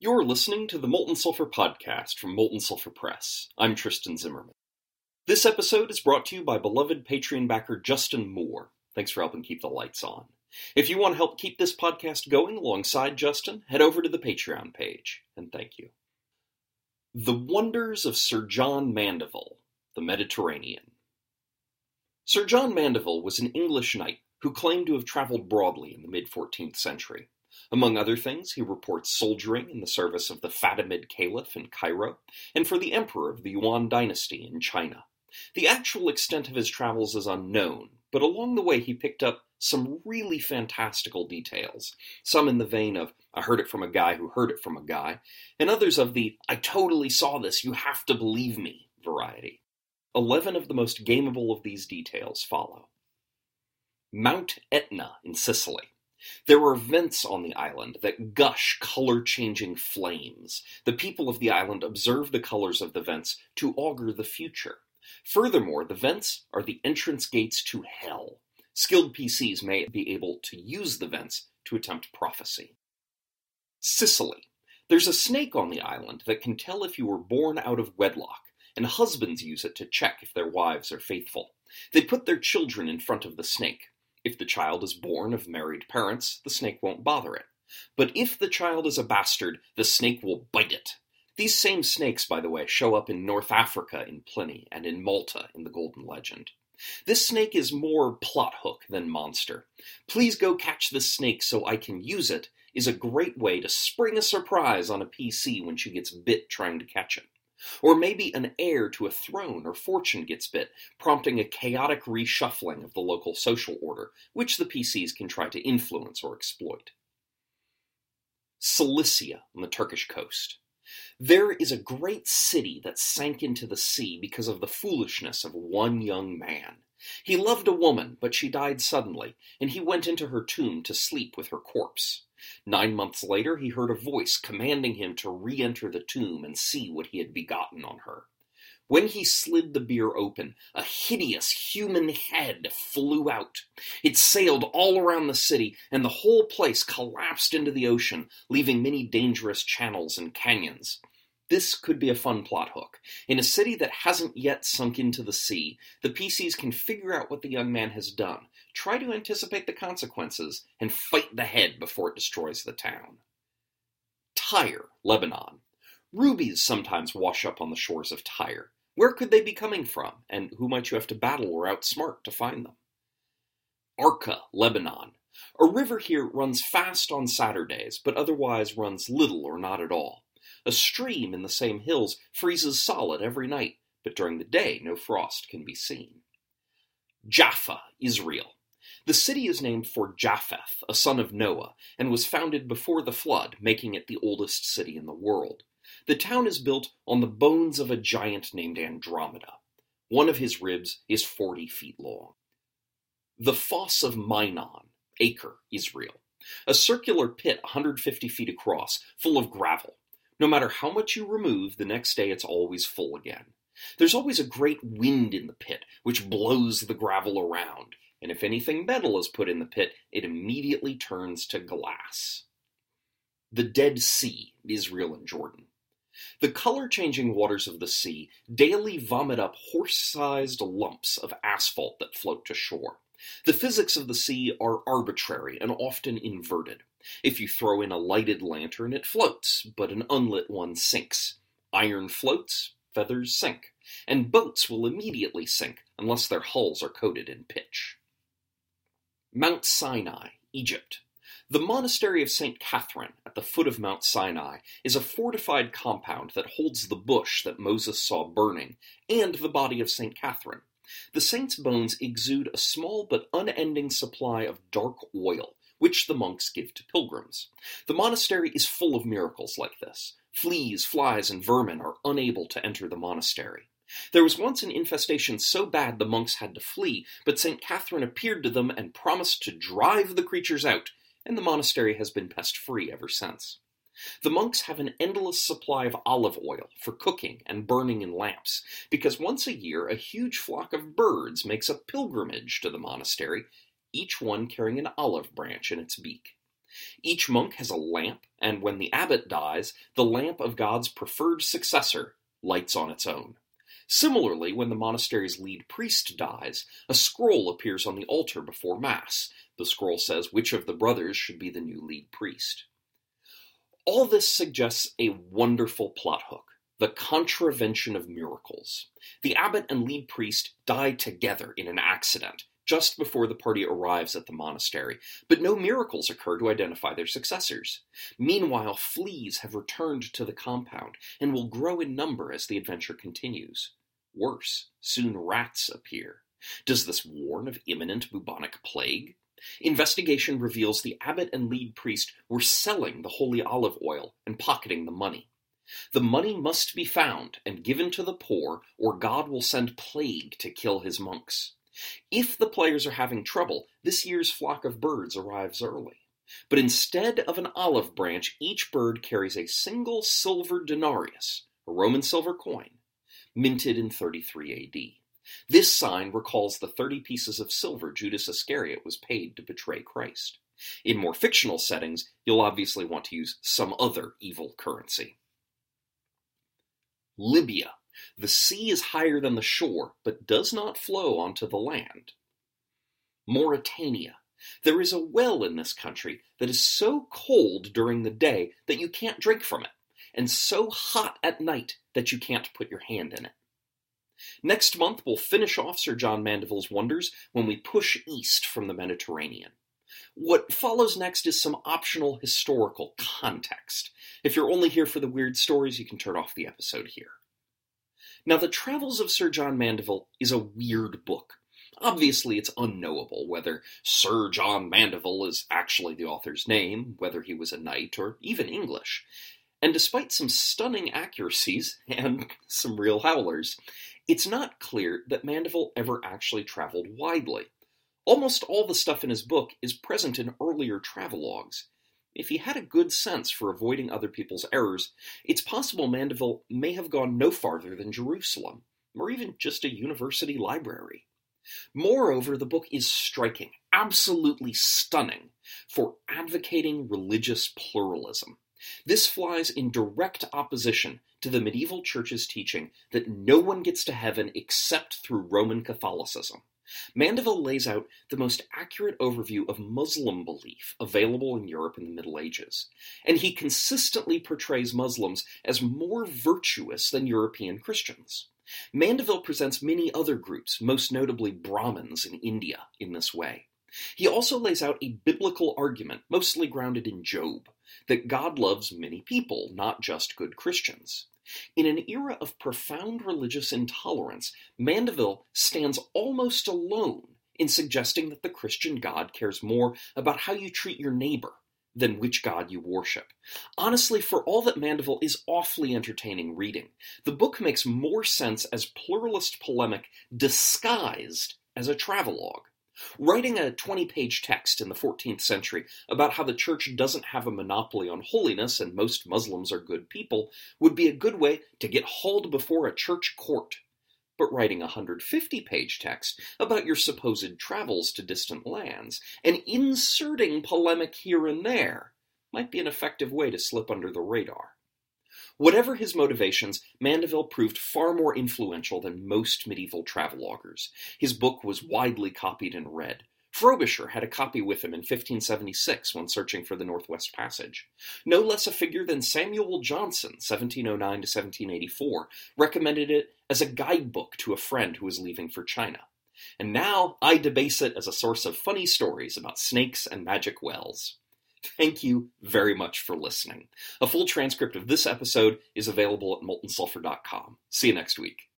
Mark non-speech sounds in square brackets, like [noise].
You're listening to the Molten Sulfur podcast from Molten Sulfur Press. I'm Tristan Zimmerman. This episode is brought to you by beloved Patreon backer Justin Moore. Thanks for helping keep the lights on. If you want to help keep this podcast going alongside Justin, head over to the Patreon page, and thank you. The Wonders of Sir John Mandeville, The Mediterranean. Sir John Mandeville was an English knight who claimed to have traveled broadly in the mid 14th century. Among other things, he reports soldiering in the service of the Fatimid Caliph in Cairo and for the emperor of the Yuan dynasty in China. The actual extent of his travels is unknown, but along the way he picked up some really fantastical details, some in the vein of, I heard it from a guy who heard it from a guy, and others of the, I totally saw this, you have to believe me variety. Eleven of the most gameable of these details follow. Mount Etna in Sicily. There are vents on the island that gush color changing flames. The people of the island observe the colors of the vents to augur the future. Furthermore, the vents are the entrance gates to hell. Skilled PCs may be able to use the vents to attempt prophecy. Sicily. There's a snake on the island that can tell if you were born out of wedlock, and husbands use it to check if their wives are faithful. They put their children in front of the snake. If the child is born of married parents, the snake won't bother it. But if the child is a bastard, the snake will bite it. These same snakes, by the way, show up in North Africa in Pliny and in Malta in the Golden Legend. This snake is more plot hook than monster. Please go catch this snake so I can use it is a great way to spring a surprise on a PC when she gets bit trying to catch it. Or maybe an heir to a throne or fortune gets bit, prompting a chaotic reshuffling of the local social order, which the PCs can try to influence or exploit. Cilicia on the Turkish coast. There is a great city that sank into the sea because of the foolishness of one young man. He loved a woman, but she died suddenly, and he went into her tomb to sleep with her corpse. Nine months later, he heard a voice commanding him to re enter the tomb and see what he had begotten on her. When he slid the bier open, a hideous human head flew out. It sailed all around the city, and the whole place collapsed into the ocean, leaving many dangerous channels and canyons. This could be a fun plot hook. In a city that hasn't yet sunk into the sea, the PCs can figure out what the young man has done, try to anticipate the consequences, and fight the head before it destroys the town. Tyre, Lebanon. Rubies sometimes wash up on the shores of Tyre. Where could they be coming from, and who might you have to battle or outsmart to find them? Arka, Lebanon. A river here runs fast on Saturdays, but otherwise runs little or not at all. A stream in the same hills freezes solid every night, but during the day no frost can be seen. Jaffa, Israel. The city is named for Japheth, a son of Noah, and was founded before the flood, making it the oldest city in the world. The town is built on the bones of a giant named Andromeda. One of his ribs is 40 feet long. The Foss of Minon, Acre, Israel. A circular pit 150 feet across, full of gravel. No matter how much you remove, the next day it's always full again. There's always a great wind in the pit, which blows the gravel around, and if anything metal is put in the pit, it immediately turns to glass. The Dead Sea, Israel and Jordan. The color changing waters of the sea daily vomit up horse sized lumps of asphalt that float to shore. The physics of the sea are arbitrary and often inverted. If you throw in a lighted lantern, it floats, but an unlit one sinks. Iron floats, feathers sink, and boats will immediately sink unless their hulls are coated in pitch. Mount Sinai, Egypt. The monastery of St. Catherine, at the foot of Mount Sinai, is a fortified compound that holds the bush that Moses saw burning and the body of St. Catherine. The saint's bones exude a small but unending supply of dark oil, which the monks give to pilgrims. The monastery is full of miracles like this. Fleas, flies, and vermin are unable to enter the monastery. There was once an infestation so bad the monks had to flee, but St. Catherine appeared to them and promised to drive the creatures out, and the monastery has been pest free ever since. The monks have an endless supply of olive oil for cooking and burning in lamps, because once a year a huge flock of birds makes a pilgrimage to the monastery, each one carrying an olive branch in its beak. Each monk has a lamp, and when the abbot dies, the lamp of God's preferred successor lights on its own. Similarly, when the monastery's lead priest dies, a scroll appears on the altar before Mass. The scroll says which of the brothers should be the new lead priest. All this suggests a wonderful plot hook the contravention of miracles. The abbot and lead priest die together in an accident just before the party arrives at the monastery, but no miracles occur to identify their successors. Meanwhile, fleas have returned to the compound and will grow in number as the adventure continues. Worse, soon rats appear. Does this warn of imminent bubonic plague? Investigation reveals the abbot and lead priest were selling the holy olive oil and pocketing the money. The money must be found and given to the poor, or God will send plague to kill his monks. If the players are having trouble, this year's flock of birds arrives early. But instead of an olive branch, each bird carries a single silver denarius, a Roman silver coin, minted in 33 AD. This sign recalls the 30 pieces of silver Judas Iscariot was paid to betray Christ. In more fictional settings, you'll obviously want to use some other evil currency. Libya. The sea is higher than the shore, but does not flow onto the land. Mauritania. There is a well in this country that is so cold during the day that you can't drink from it, and so hot at night that you can't put your hand in it. Next month, we'll finish off Sir John Mandeville's wonders when we push east from the Mediterranean. What follows next is some optional historical context. If you're only here for the weird stories, you can turn off the episode here. Now, The Travels of Sir John Mandeville is a weird book. Obviously, it's unknowable whether Sir John Mandeville is actually the author's name, whether he was a knight, or even English. And despite some stunning accuracies [laughs] and some real howlers, it's not clear that Mandeville ever actually traveled widely. Almost all the stuff in his book is present in earlier travelogues. If he had a good sense for avoiding other people's errors, it's possible Mandeville may have gone no farther than Jerusalem, or even just a university library. Moreover, the book is striking, absolutely stunning, for advocating religious pluralism. This flies in direct opposition to the medieval church's teaching that no one gets to heaven except through Roman Catholicism. Mandeville lays out the most accurate overview of Muslim belief available in Europe in the Middle Ages, and he consistently portrays Muslims as more virtuous than European Christians. Mandeville presents many other groups, most notably Brahmins in India, in this way. He also lays out a biblical argument, mostly grounded in Job, that God loves many people, not just good Christians. In an era of profound religious intolerance, Mandeville stands almost alone in suggesting that the Christian God cares more about how you treat your neighbor than which God you worship. Honestly, for all that Mandeville is awfully entertaining reading, the book makes more sense as pluralist polemic disguised as a travelogue. Writing a 20 page text in the 14th century about how the church doesn't have a monopoly on holiness and most Muslims are good people would be a good way to get hauled before a church court. But writing a 150 page text about your supposed travels to distant lands and inserting polemic here and there might be an effective way to slip under the radar. Whatever his motivations, Mandeville proved far more influential than most medieval traveloguers. His book was widely copied and read. Frobisher had a copy with him in 1576 when searching for the Northwest Passage. No less a figure than Samuel Johnson, 1709 to 1784, recommended it as a guidebook to a friend who was leaving for China. And now I debase it as a source of funny stories about snakes and magic wells. Thank you very much for listening. A full transcript of this episode is available at moltensulfur.com. See you next week.